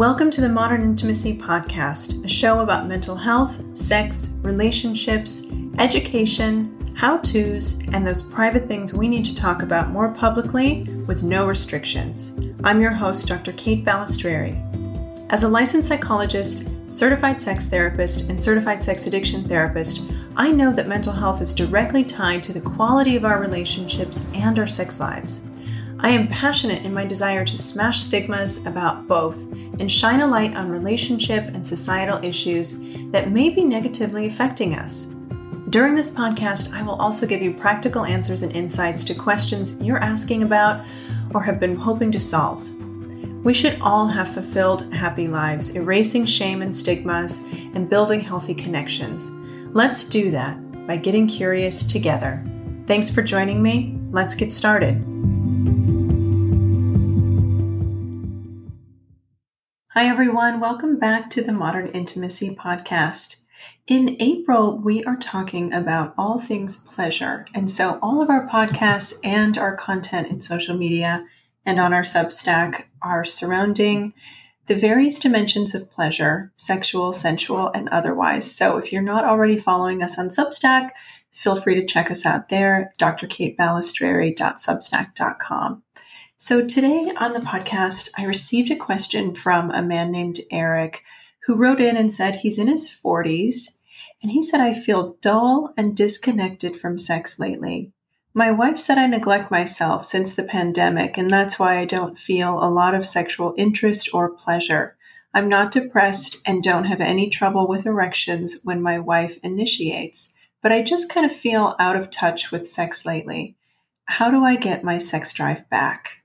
Welcome to the Modern Intimacy Podcast, a show about mental health, sex, relationships, education, how to's, and those private things we need to talk about more publicly with no restrictions. I'm your host, Dr. Kate Balistreri. As a licensed psychologist, certified sex therapist, and certified sex addiction therapist, I know that mental health is directly tied to the quality of our relationships and our sex lives. I am passionate in my desire to smash stigmas about both and shine a light on relationship and societal issues that may be negatively affecting us. During this podcast, I will also give you practical answers and insights to questions you're asking about or have been hoping to solve. We should all have fulfilled, happy lives, erasing shame and stigmas, and building healthy connections. Let's do that by getting curious together. Thanks for joining me. Let's get started. Hi, everyone. Welcome back to the Modern Intimacy Podcast. In April, we are talking about all things pleasure. And so, all of our podcasts and our content in social media and on our Substack are surrounding the various dimensions of pleasure sexual, sensual, and otherwise. So, if you're not already following us on Substack, feel free to check us out there, drkatebalistreri.substack.com. So, today on the podcast, I received a question from a man named Eric who wrote in and said he's in his 40s and he said, I feel dull and disconnected from sex lately. My wife said I neglect myself since the pandemic, and that's why I don't feel a lot of sexual interest or pleasure. I'm not depressed and don't have any trouble with erections when my wife initiates, but I just kind of feel out of touch with sex lately. How do I get my sex drive back?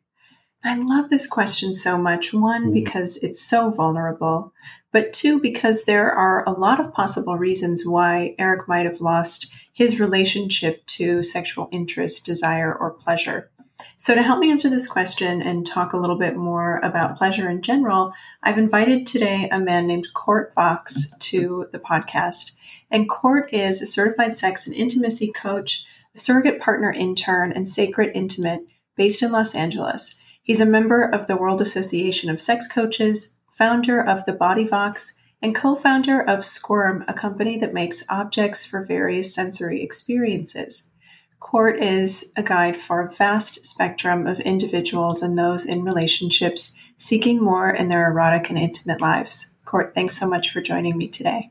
I love this question so much. One, mm. because it's so vulnerable, but two, because there are a lot of possible reasons why Eric might have lost his relationship to sexual interest, desire, or pleasure. So, to help me answer this question and talk a little bit more about pleasure in general, I've invited today a man named Court Vox to the podcast. And Court is a certified sex and intimacy coach, a surrogate partner intern, and sacred intimate based in Los Angeles. He's a member of the World Association of Sex Coaches, founder of the BodyVox, and co founder of Squirm, a company that makes objects for various sensory experiences. Court is a guide for a vast spectrum of individuals and those in relationships seeking more in their erotic and intimate lives. Court, thanks so much for joining me today.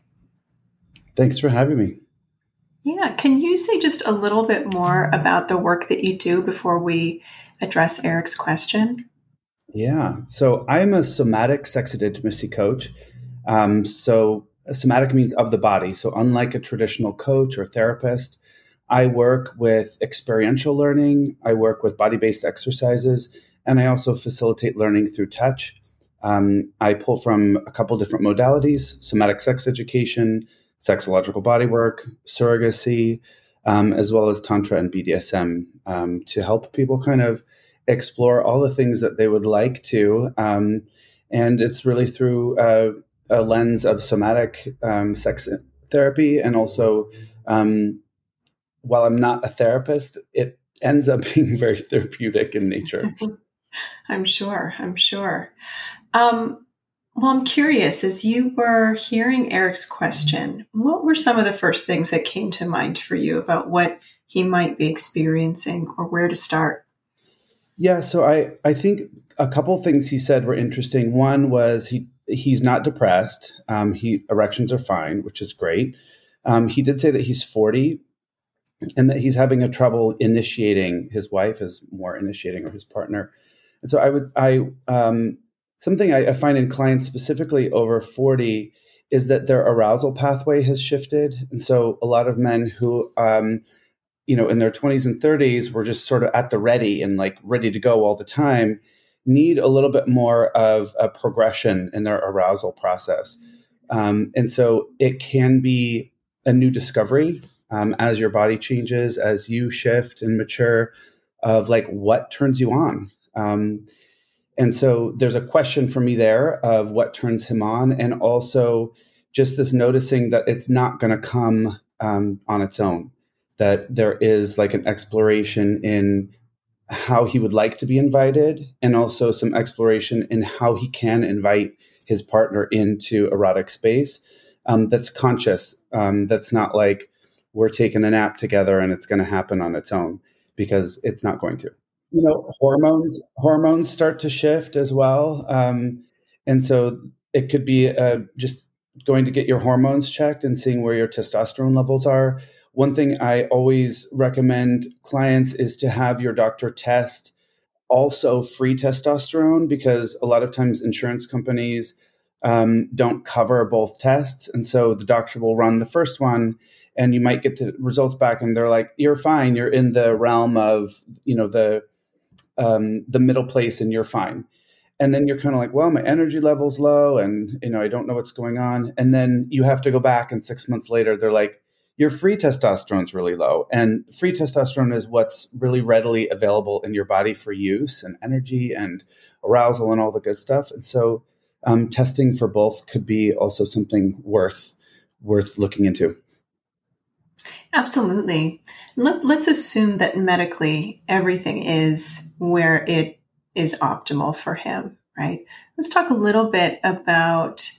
Thanks for having me. Yeah, can you say just a little bit more about the work that you do before we address Eric's question? Yeah. So I'm a somatic sex intimacy coach. Um, so somatic means of the body. So unlike a traditional coach or therapist, I work with experiential learning. I work with body based exercises, and I also facilitate learning through touch. Um, I pull from a couple different modalities somatic sex education, sexological bodywork, surrogacy, um, as well as Tantra and BDSM um, to help people kind of explore all the things that they would like to. Um, and it's really through a, a lens of somatic um, sex therapy. And also, um, while I'm not a therapist, it ends up being very therapeutic in nature. I'm sure. I'm sure. Um, well, I'm curious, as you were hearing Eric's question, what were some of the first things that came to mind for you about what he might be experiencing or where to start? Yeah, so I, I think a couple things he said were interesting. One was he he's not depressed. Um, he erections are fine, which is great. Um, he did say that he's 40 and that he's having a trouble initiating. His wife is more initiating or his partner. And so I would I um, something I, I find in clients specifically over 40 is that their arousal pathway has shifted. And so a lot of men who, um, you know, in their 20s and 30s were just sort of at the ready and like ready to go all the time need a little bit more of a progression in their arousal process. Um, and so it can be a new discovery um, as your body changes, as you shift and mature of like what turns you on. Um, and so there's a question for me there of what turns him on, and also just this noticing that it's not going to come um, on its own, that there is like an exploration in how he would like to be invited and also some exploration in how he can invite his partner into erotic space um, that's conscious um, that's not like we're taking a nap together and it's going to happen on its own because it's not going to you know hormones hormones start to shift as well. Um, and so it could be uh, just going to get your hormones checked and seeing where your testosterone levels are. One thing i always recommend clients is to have your doctor test also free testosterone because a lot of times insurance companies um, don't cover both tests. And so the doctor will run the first one and you might get the results back and they're like you're fine. You're in the realm of you know the um, the middle place and you're fine. And then you're kind of like well my energy level's low and you know i don't know what's going on. And then you have to go back and six months later they're like your free testosterone's really low. And free testosterone is what's really readily available in your body for use and energy and arousal and all the good stuff. And so um, testing for both could be also something worth worth looking into Absolutely. Let, let's assume that medically everything is where it is optimal for him, right? Let's talk a little bit about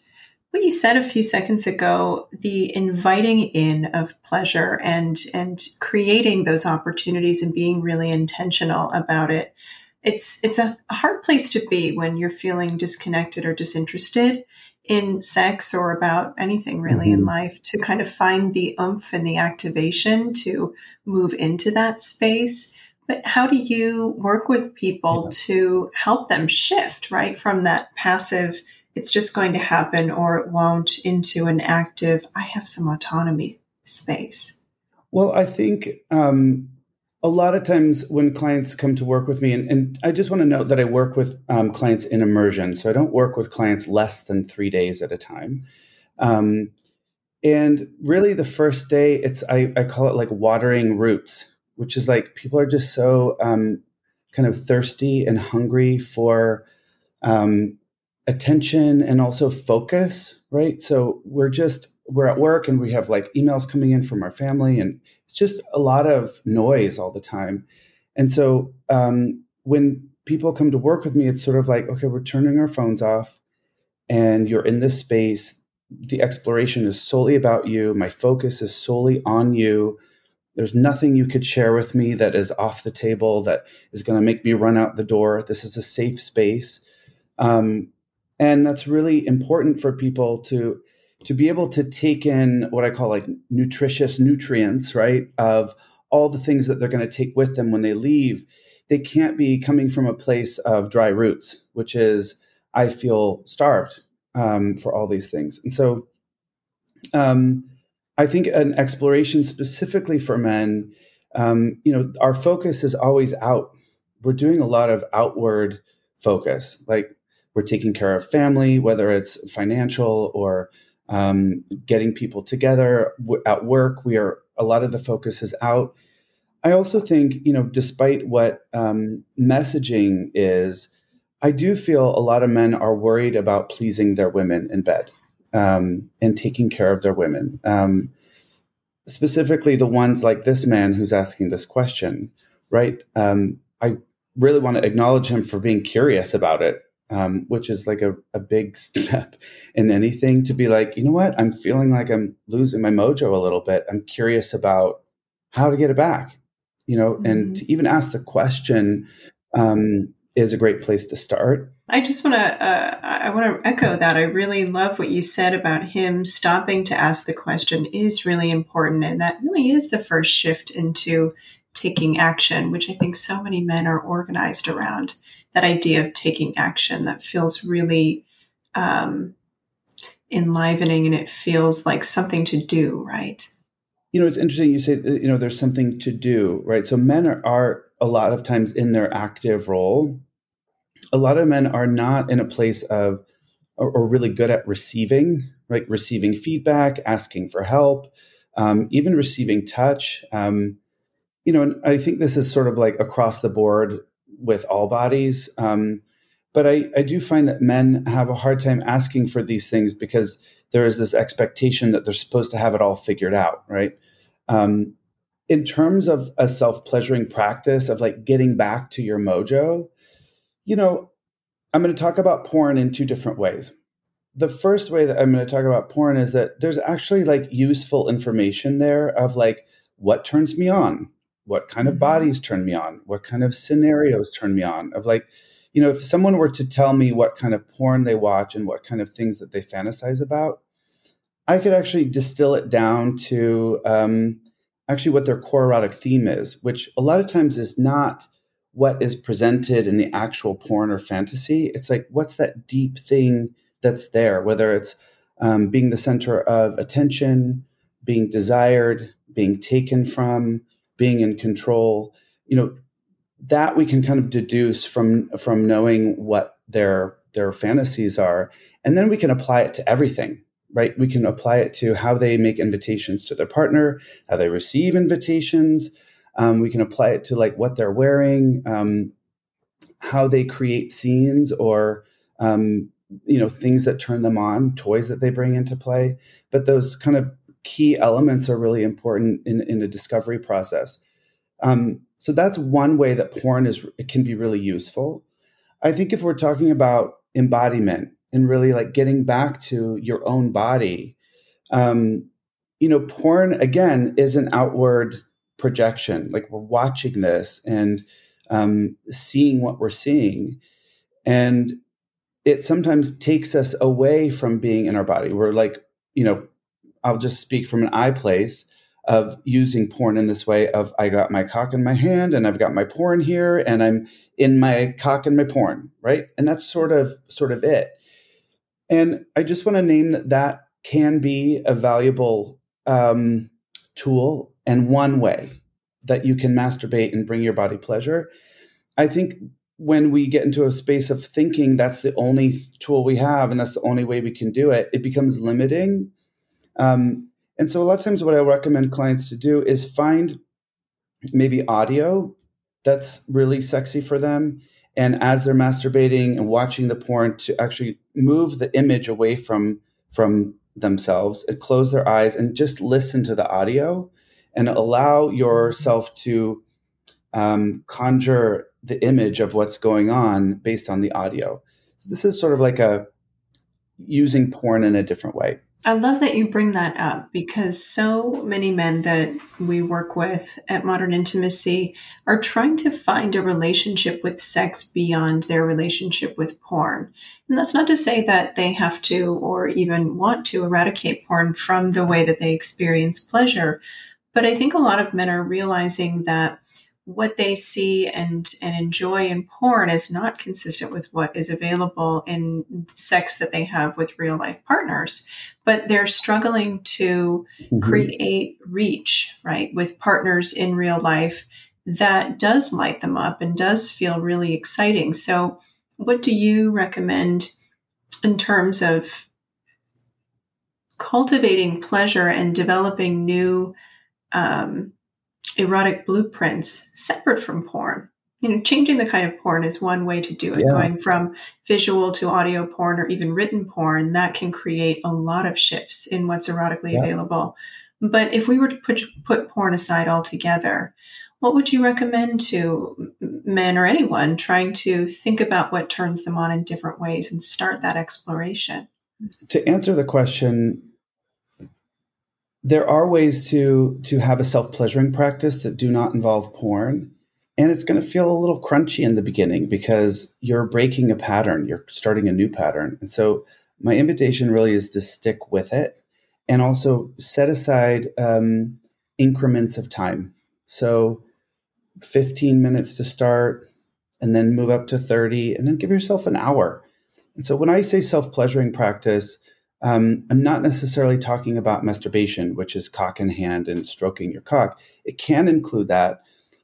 what you said a few seconds ago the inviting in of pleasure and and creating those opportunities and being really intentional about it it's it's a hard place to be when you're feeling disconnected or disinterested in sex or about anything really mm-hmm. in life to kind of find the oomph and the activation to move into that space. But how do you work with people yeah. to help them shift, right, from that passive, it's just going to happen or it won't, into an active, I have some autonomy space? Well, I think um, a lot of times when clients come to work with me, and, and I just want to note that I work with um, clients in immersion. So I don't work with clients less than three days at a time. Um, and really, the first day, it's I, I, call it like watering roots, which is like people are just so um, kind of thirsty and hungry for um, attention and also focus, right? So we're just we're at work and we have like emails coming in from our family and just a lot of noise all the time. And so um, when people come to work with me it's sort of like okay we're turning our phones off and you're in this space. The exploration is solely about you. My focus is solely on you. There's nothing you could share with me that is off the table that is going to make me run out the door. This is a safe space. Um, and that's really important for people to to be able to take in what I call like nutritious nutrients, right? Of all the things that they're going to take with them when they leave, they can't be coming from a place of dry roots, which is I feel starved um, for all these things. And so um, I think an exploration specifically for men, um, you know, our focus is always out. We're doing a lot of outward focus, like we're taking care of family, whether it's financial or um, getting people together at work. We are a lot of the focus is out. I also think, you know, despite what um, messaging is, I do feel a lot of men are worried about pleasing their women in bed um, and taking care of their women. Um, specifically, the ones like this man who's asking this question, right? Um, I really want to acknowledge him for being curious about it um, which is like a, a big step in anything to be like, you know what, I'm feeling like I'm losing my mojo a little bit. I'm curious about how to get it back, you know, mm-hmm. and to even ask the question um, is a great place to start. I just want to uh, I want to echo that. I really love what you said about him stopping to ask the question is really important, and that really is the first shift into taking action, which I think so many men are organized around that idea of taking action that feels really um, enlivening and it feels like something to do, right? You know, it's interesting you say, you know, there's something to do, right? So men are, are a lot of times in their active role. A lot of men are not in a place of, or, or really good at receiving, right? Receiving feedback, asking for help, um, even receiving touch. Um, you know, and I think this is sort of like across the board with all bodies. Um, but I, I do find that men have a hard time asking for these things because there is this expectation that they're supposed to have it all figured out, right? Um, in terms of a self-pleasuring practice of like getting back to your mojo, you know, I'm going to talk about porn in two different ways. The first way that I'm going to talk about porn is that there's actually like useful information there of like what turns me on, what kind of bodies turn me on, what kind of scenarios turn me on, of like, you know, if someone were to tell me what kind of porn they watch and what kind of things that they fantasize about, I could actually distill it down to um, actually what their core erotic theme is, which a lot of times is not what is presented in the actual porn or fantasy. It's like, what's that deep thing that's there, whether it's um, being the center of attention, being desired, being taken from, being in control. You know, that we can kind of deduce from from knowing what their their fantasies are, and then we can apply it to everything right? We can apply it to how they make invitations to their partner, how they receive invitations. Um, we can apply it to like what they're wearing, um, how they create scenes, or um, you know things that turn them on, toys that they bring into play. But those kind of key elements are really important in, in a discovery process. Um, so that's one way that porn is it can be really useful. I think if we're talking about embodiment and really like getting back to your own body. Um, you know, porn again is an outward projection. Like we're watching this and um, seeing what we're seeing, and it sometimes takes us away from being in our body. We're like, you know, I'll just speak from an eye place of using porn in this way of I got my cock in my hand and I've got my porn here and I'm in my cock and my porn, right? And that's sort of sort of it. And I just want to name that that can be a valuable um, tool and one way that you can masturbate and bring your body pleasure. I think when we get into a space of thinking that's the only tool we have and that's the only way we can do it, it becomes limiting. Um, and so, a lot of times, what I recommend clients to do is find maybe audio that's really sexy for them. And as they're masturbating and watching the porn to actually move the image away from from themselves and close their eyes and just listen to the audio and allow yourself to um, conjure the image of what's going on based on the audio. So this is sort of like a using porn in a different way I love that you bring that up because so many men that we work with at Modern Intimacy are trying to find a relationship with sex beyond their relationship with porn. And that's not to say that they have to or even want to eradicate porn from the way that they experience pleasure. But I think a lot of men are realizing that what they see and and enjoy in porn is not consistent with what is available in sex that they have with real life partners but they're struggling to mm-hmm. create reach right with partners in real life that does light them up and does feel really exciting so what do you recommend in terms of cultivating pleasure and developing new um, erotic blueprints separate from porn. You know, changing the kind of porn is one way to do it. Yeah. Going from visual to audio porn or even written porn, that can create a lot of shifts in what's erotically yeah. available. But if we were to put, put porn aside altogether, what would you recommend to men or anyone trying to think about what turns them on in different ways and start that exploration? To answer the question, there are ways to to have a self-pleasuring practice that do not involve porn and it's going to feel a little crunchy in the beginning because you're breaking a pattern you're starting a new pattern and so my invitation really is to stick with it and also set aside um, increments of time. So 15 minutes to start and then move up to 30 and then give yourself an hour. And so when i say self-pleasuring practice um, I'm not necessarily talking about masturbation, which is cock in hand and stroking your cock. It can include that,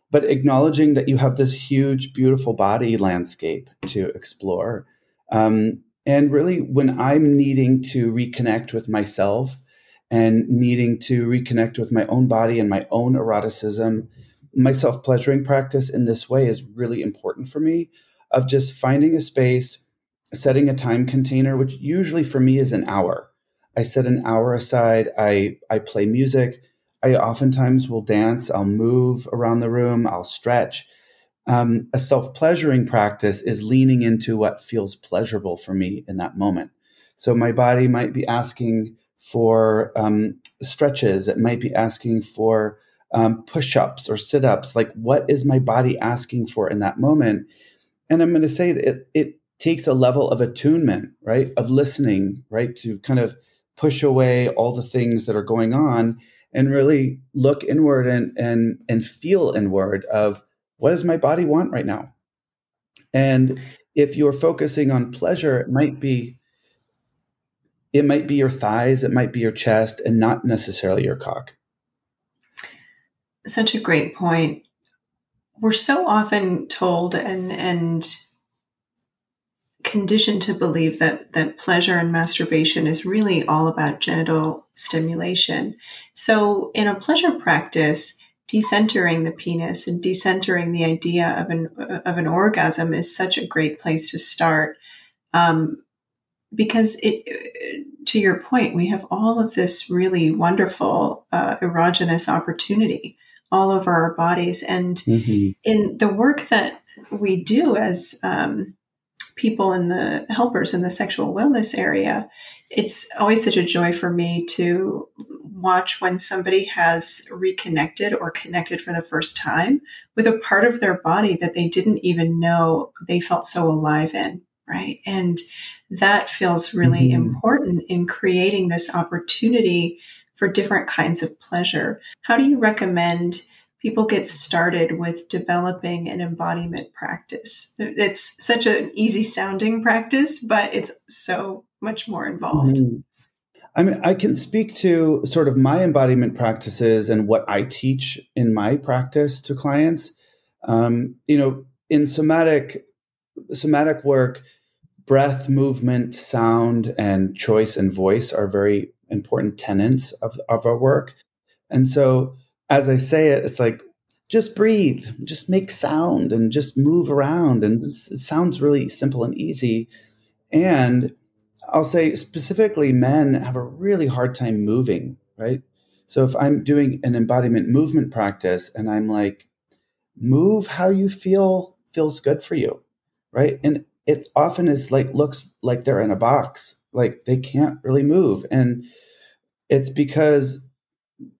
but acknowledging that you have this huge, beautiful body landscape to explore. Um, and really, when I'm needing to reconnect with myself and needing to reconnect with my own body and my own eroticism, my self pleasuring practice in this way is really important for me of just finding a space setting a time container, which usually for me is an hour. I set an hour aside. I I play music. I oftentimes will dance, I'll move around the room, I'll stretch. Um, a self pleasuring practice is leaning into what feels pleasurable for me in that moment. So my body might be asking for um, stretches, it might be asking for um, push ups or sit ups. Like, what is my body asking for in that moment? And I'm going to say that it, it takes a level of attunement, right? Of listening, right? To kind of push away all the things that are going on and really look inward and and and feel inward of what does my body want right now and if you're focusing on pleasure it might be it might be your thighs it might be your chest and not necessarily your cock such a great point we're so often told and and conditioned to believe that that pleasure and masturbation is really all about genital stimulation. So in a pleasure practice, decentering the penis and decentering the idea of an of an orgasm is such a great place to start. Um, because it, to your point, we have all of this really wonderful uh, erogenous opportunity all over our bodies, and mm-hmm. in the work that we do as um, people in the helpers in the sexual wellness area, it's always such a joy for me to watch when somebody has reconnected or connected for the first time with a part of their body that they didn't even know they felt so alive in, right? And that feels really mm-hmm. important in creating this opportunity for different kinds of pleasure. How do you recommend people get started with developing an embodiment practice. It's such an easy sounding practice, but it's so much more involved. Mm-hmm. I mean, I can speak to sort of my embodiment practices and what I teach in my practice to clients. Um, you know, in somatic somatic work, breath, movement, sound, and choice and voice are very important tenets of, of our work. And so as I say it, it's like, just breathe, just make sound and just move around. And it sounds really simple and easy. And I'll say specifically, men have a really hard time moving, right? So if I'm doing an embodiment movement practice and I'm like, move how you feel feels good for you, right? And it often is like, looks like they're in a box, like they can't really move. And it's because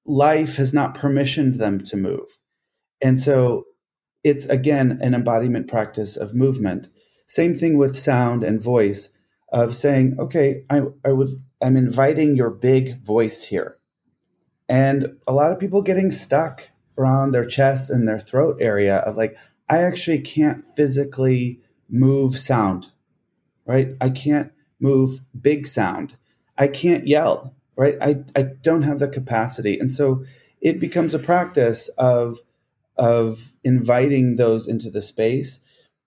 life has not permissioned them to move. And so it's again an embodiment practice of movement. Same thing with sound and voice of saying, okay, I, I would I'm inviting your big voice here. And a lot of people getting stuck around their chest and their throat area of like, I actually can't physically move sound, right? I can't move big sound. I can't yell right? I, I don't have the capacity. And so it becomes a practice of, of inviting those into the space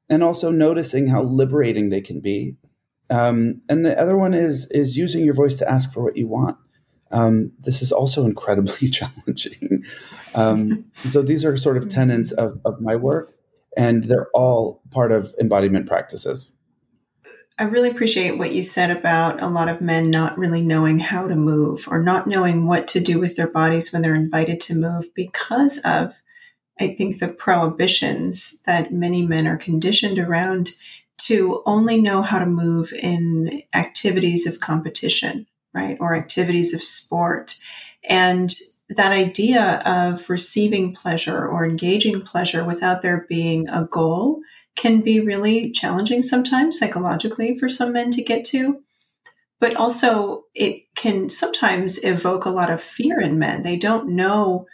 and also noticing how liberating they can be. Um, and the other one is, is using your voice to ask for what you want. Um, this is also incredibly challenging. Um, so these are sort of tenets of, of my work, and they're all part of embodiment practices. I really appreciate what you said about a lot of men not really knowing how to move or not knowing what to do with their bodies when they're invited to move because of, I think, the prohibitions that many men are conditioned around to only know how to move in activities of competition, right? Or activities of sport. And that idea of receiving pleasure or engaging pleasure without there being a goal can be really challenging sometimes psychologically for some men to get to. But also, it can sometimes evoke a lot of fear in men. They don't know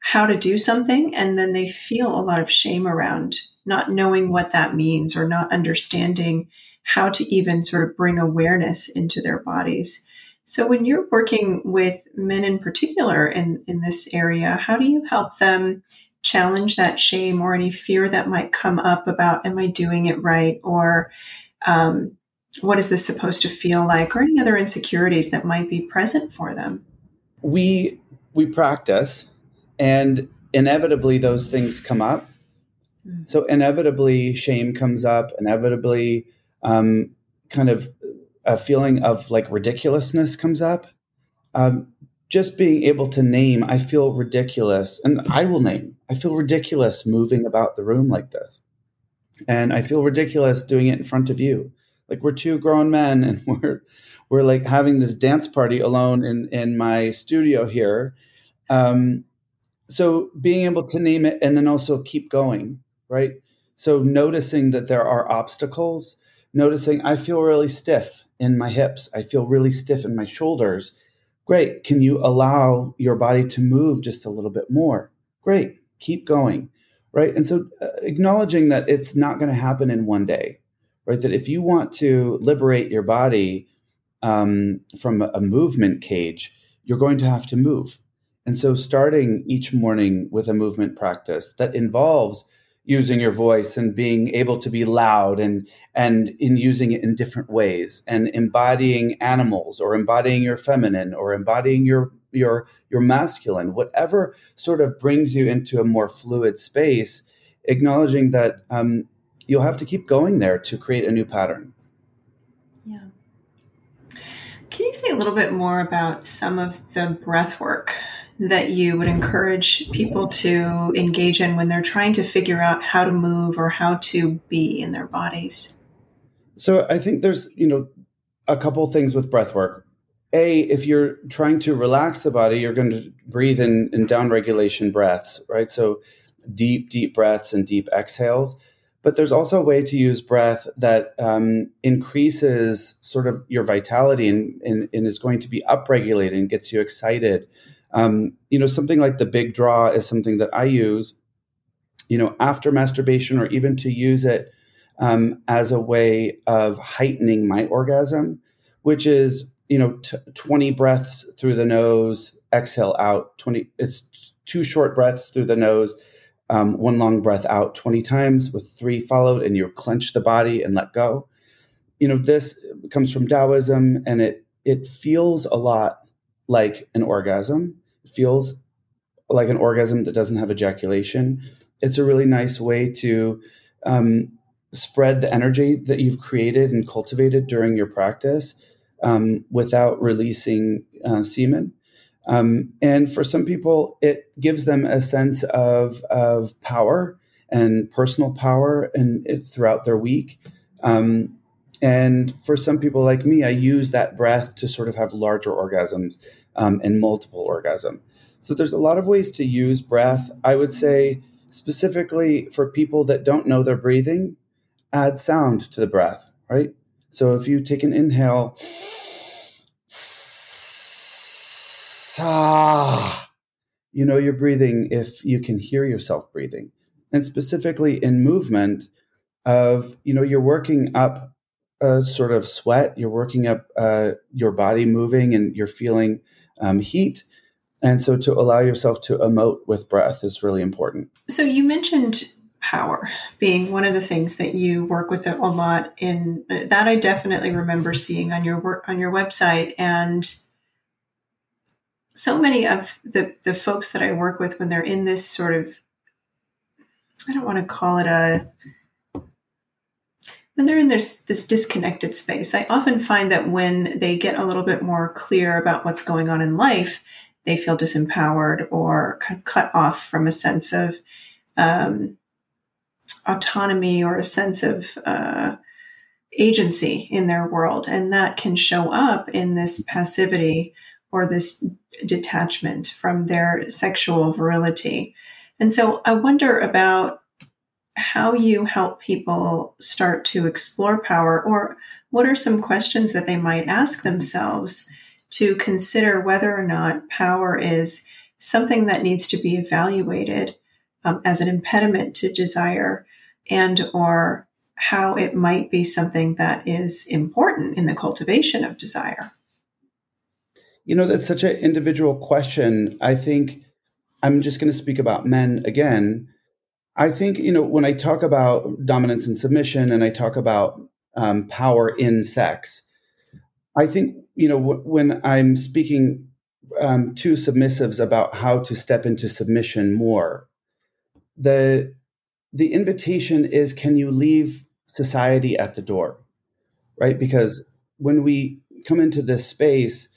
how to do something, and then they feel a lot of shame around not knowing what that means or not understanding how to even sort of bring awareness into their bodies. So, when you're working with men in particular in, in this area, how do you help them challenge that shame or any fear that might come up about, am I doing it right? Or, um, what is this supposed to feel like? Or any other insecurities that might be present for them? We, we practice and inevitably those things come up. Mm. So inevitably shame comes up, inevitably, um, kind of a feeling of like ridiculousness comes up. Um, just being able to name, I feel ridiculous, and I will name, I feel ridiculous moving about the room like this. And I feel ridiculous doing it in front of you. Like we're two grown men and we're we're like having this dance party alone in in my studio here. Um, so being able to name it and then also keep going, right? So noticing that there are obstacles, noticing I feel really stiff in my hips, I feel really stiff in my shoulders. Great. Can you allow your body to move just a little bit more? Great. Keep going. Right. And so uh, acknowledging that it's not going to happen in one day, right? That if you want to liberate your body um, from a, a movement cage, you're going to have to move. And so starting each morning with a movement practice that involves using your voice and being able to be loud and and in using it in different ways and embodying animals or embodying your feminine or embodying your your your masculine whatever sort of brings you into a more fluid space acknowledging that um, you'll have to keep going there to create a new pattern. Yeah. Can you say a little bit more about some of the breath work that you would encourage people to engage in when they're trying to figure out how to move or how to be in their bodies? So I think there's, you know, a couple things with breath work. A, if you're trying to relax the body, you're going to breathe in, in down regulation breaths, right? So deep, deep breaths and deep exhales. But there's also a way to use breath that um, increases sort of your vitality and, and, and is going to be upregulated and gets you excited um, you know, something like the big draw is something that I use, you know, after masturbation or even to use it um, as a way of heightening my orgasm, which is, you know, t- 20 breaths through the nose, exhale out 20. It's two short breaths through the nose, um, one long breath out 20 times with three followed, and you clench the body and let go. You know, this comes from Taoism and it, it feels a lot like an orgasm feels like an orgasm that doesn't have ejaculation. It's a really nice way to um, spread the energy that you've created and cultivated during your practice um, without releasing uh, semen. Um, and for some people, it gives them a sense of, of power and personal power and it, throughout their week. Um, and for some people like me, I use that breath to sort of have larger orgasms um, and multiple orgasm. So there's a lot of ways to use breath. I would say specifically for people that don't know their breathing, add sound to the breath, right? So if you take an inhale, you know you're breathing if you can hear yourself breathing. And specifically in movement of, you know, you're working up a sort of sweat, you're working up uh, your body moving and you're feeling um, heat. And so to allow yourself to emote with breath is really important. So you mentioned power being one of the things that you work with a lot in that I definitely remember seeing on your work on your website and so many of the the folks that I work with when they're in this sort of I don't want to call it a when they're in this this disconnected space, I often find that when they get a little bit more clear about what's going on in life, they feel disempowered or kind of cut off from a sense of um, autonomy or a sense of uh, agency in their world, and that can show up in this passivity or this detachment from their sexual virility. And so, I wonder about how you help people start to explore power, or what are some questions that they might ask themselves to consider whether or not power is something that needs to be evaluated um, as an impediment to desire and or how it might be something that is important in the cultivation of desire? You know that's such an individual question. I think i'm just going to speak about men again I think, you know, when I talk about dominance and submission and I talk about um, power in sex, I think, you know, w- when I'm speaking um, to submissives about how to step into submission more, the the invitation is can you leave society at the door right because when we come into this space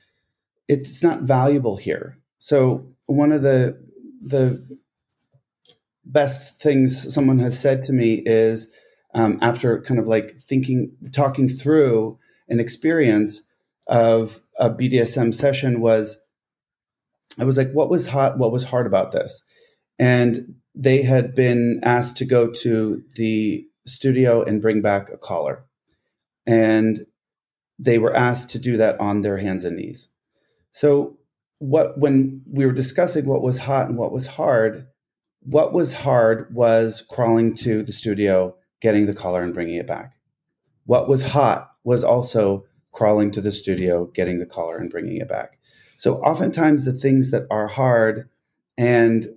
it's not valuable here. So one of the the best things someone has said to me is um, after kind of like thinking, talking through an experience of a BDSM session was I was like, what was hot? What was hard about this? And they had been asked to go to the studio and bring back a collar. And they were asked to do that on their hands and knees. So what when we were discussing what was hot and what was hard, what was hard was crawling to the studio, getting the collar and bringing it back. What was hot was also crawling to the studio, getting the collar and bringing it back. So oftentimes the things that are hard and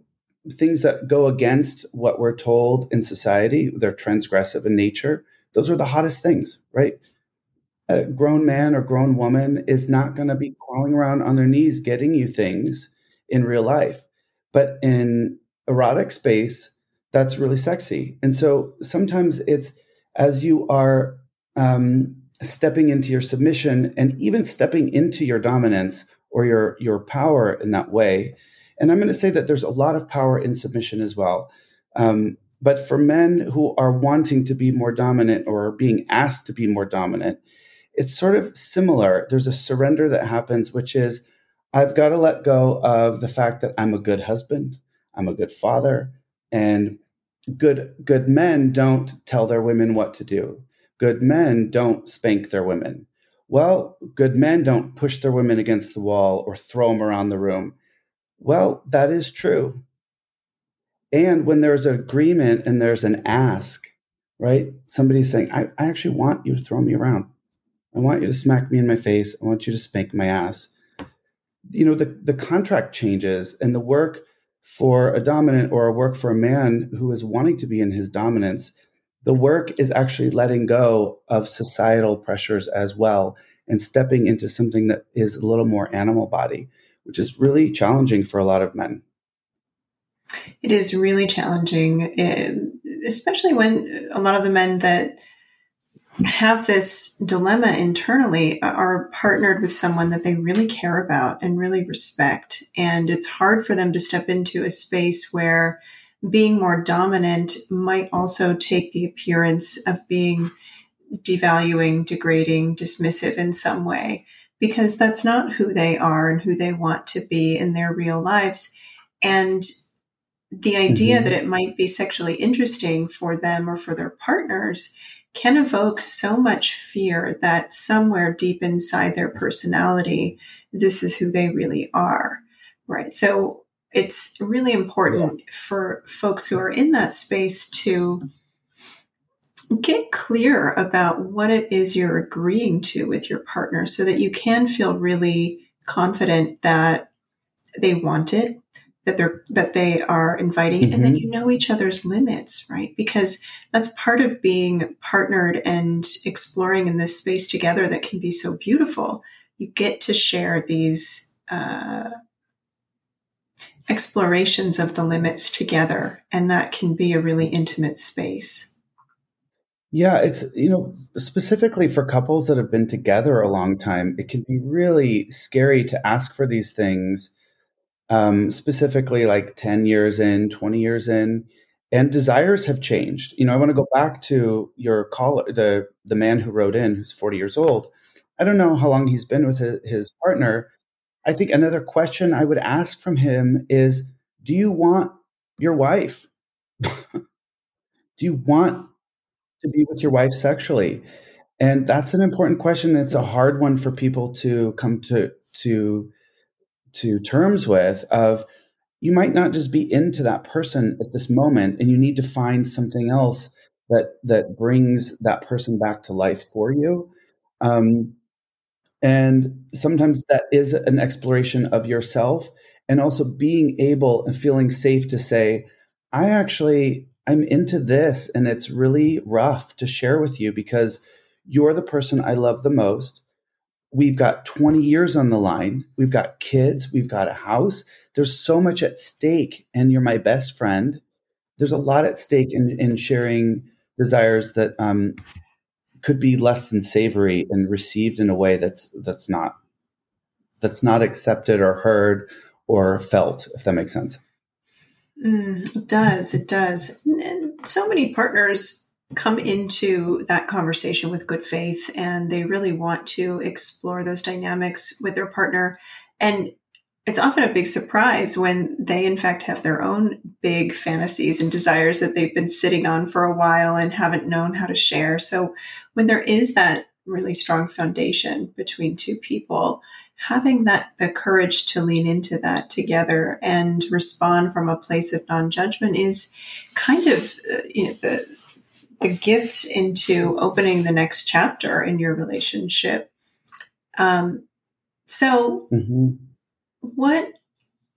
things that go against what we're told in society, they're transgressive in nature. Those are the hottest things, right? A grown man or grown woman is not going to be crawling around on their knees getting you things in real life. But in erotic space, that's really sexy. And so sometimes it's as you are um, stepping into your submission and even stepping into your dominance or your your power in that way. And I'm going to say that there's a lot of power in submission as well. Um, but for men who are wanting to be more dominant or being asked to be more dominant, it's sort of similar. There's a surrender that happens, which is I've got to let go of the fact that I'm a good husband, I'm a good father, and good good men don't tell their women what to do. Good men don't spank their women. Well, good men don't push their women against the wall or throw them around the room. Well, that is true. And when there's an agreement and there's an ask, right? Somebody's saying, I, I actually want you to throw me around. I want you to smack me in my face. I want you to spank my ass. You know, the, the contract changes and the work for a dominant or a work for a man who is wanting to be in his dominance the work is actually letting go of societal pressures as well and stepping into something that is a little more animal body, which is really challenging for a lot of men. It is really challenging, eh, especially when a lot of the men that have this dilemma internally are partnered with someone that they really care about and really respect. And it's hard for them to step into a space where being more dominant might also take the appearance of being devaluing, degrading, dismissive in some way, because that's not who they are and who they want to be in their real lives. And the idea mm-hmm. that it might be sexually interesting for them or for their partners can evoke so much fear that somewhere deep inside their personality, this is who they really are. Right. So it's really important yeah. for folks who are in that space to get clear about what it is you're agreeing to with your partner so that you can feel really confident that they want it that they're that they are inviting mm-hmm. and that mm-hmm. you know each other's limits right because that's part of being partnered and exploring in this space together that can be so beautiful you get to share these uh, explorations of the limits together. And that can be a really intimate space. Yeah, it's, you know, specifically for couples that have been together a long time, it can be really scary to ask for these things, um, specifically like 10 years in, 20 years in. And desires have changed. You know, I want to go back to your caller, the the man who wrote in, who's 40 years old. I don't know how long he's been with his, his partner, I think another question I would ask from him is Do you want your wife? Do you want to be with your wife sexually? And that's an important question. It's a hard one for people to come to to to terms with of you might not just be into that person at this moment and you need to find something else that that brings that person back to life for you um, and sometimes that is an exploration of yourself and also being able and feeling safe to say, I actually, I'm into this and it's really rough to share with you because you're the person I love the most. We've got 20 years on the line. We've got kids. We've got a house. There's so much at stake, and you're my best friend. There's a lot at stake in, in sharing desires that um, could be less than savory and received in a way that's that's not that's not accepted or heard or felt, if that makes sense. Mm, it does. It does. And so many partners come into that conversation with good faith and they really want to explore those dynamics with their partner. And it's often a big surprise when they, in fact, have their own big fantasies and desires that they've been sitting on for a while and haven't known how to share. So, when there is that really strong foundation between two people, having that the courage to lean into that together and respond from a place of non-judgment is kind of uh, you know the the gift into opening the next chapter in your relationship. Um, so, mm-hmm. what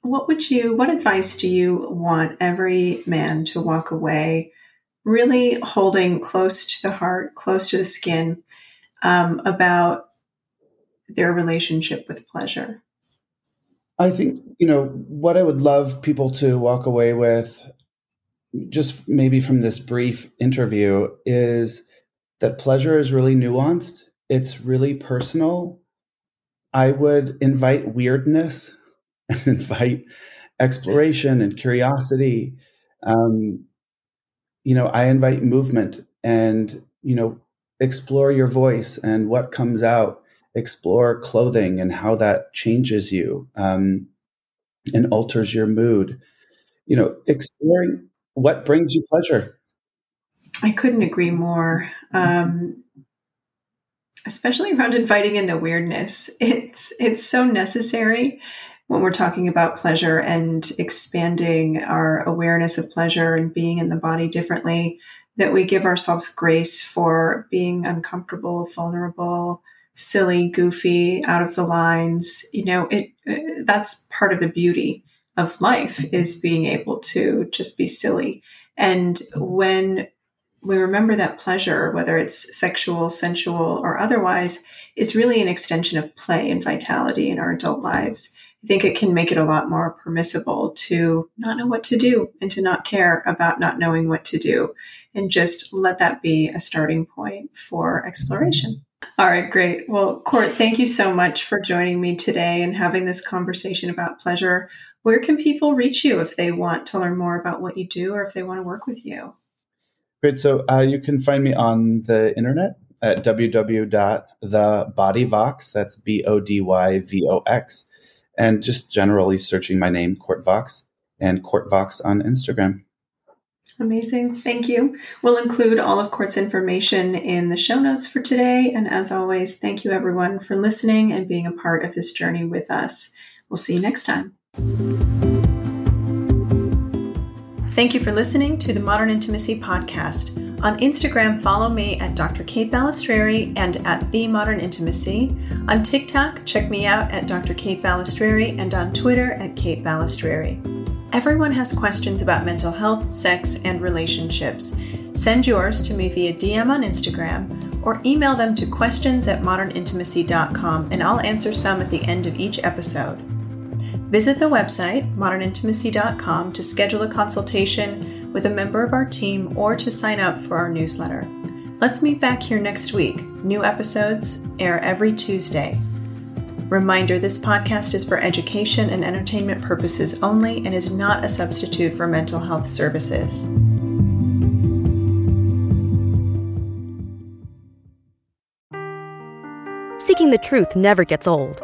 what would you what advice do you want every man to walk away really holding close to the heart, close to the skin um, about their relationship with pleasure? I think, you know, what I would love people to walk away with, just maybe from this brief interview, is that pleasure is really nuanced, it's really personal. I would invite weirdness and invite exploration and curiosity. Um, you know, I invite movement and, you know, explore your voice and what comes out explore clothing and how that changes you um, and alters your mood. You know, exploring what brings you pleasure. I couldn't agree more. Um, especially around inviting in the weirdness. It's it's so necessary when we're talking about pleasure and expanding our awareness of pleasure and being in the body differently that we give ourselves grace for being uncomfortable, vulnerable, silly, goofy, out of the lines. You know, it uh, that's part of the beauty of life is being able to just be silly. And when we remember that pleasure, whether it's sexual, sensual, or otherwise, is really an extension of play and vitality in our adult lives. I think it can make it a lot more permissible to not know what to do and to not care about not knowing what to do and just let that be a starting point for exploration. All right, great. Well, Court, thank you so much for joining me today and having this conversation about pleasure. Where can people reach you if they want to learn more about what you do or if they want to work with you? Great. So uh, you can find me on the internet at www.thebodyvox. That's B O D Y V O X. And just generally searching my name, Court Vox, and Court Vox on Instagram. Amazing. Thank you. We'll include all of Court's information in the show notes for today. And as always, thank you everyone for listening and being a part of this journey with us. We'll see you next time. Thank you for listening to the Modern Intimacy Podcast. On Instagram, follow me at Dr. Kate Balestrieri and at The Modern Intimacy. On TikTok, check me out at Dr. Kate Balestrieri and on Twitter at Kate Balestrieri. Everyone has questions about mental health, sex, and relationships. Send yours to me via DM on Instagram or email them to questions at modernintimacy.com and I'll answer some at the end of each episode. Visit the website, modernintimacy.com, to schedule a consultation with a member of our team or to sign up for our newsletter. Let's meet back here next week. New episodes air every Tuesday. Reminder this podcast is for education and entertainment purposes only and is not a substitute for mental health services. Seeking the truth never gets old.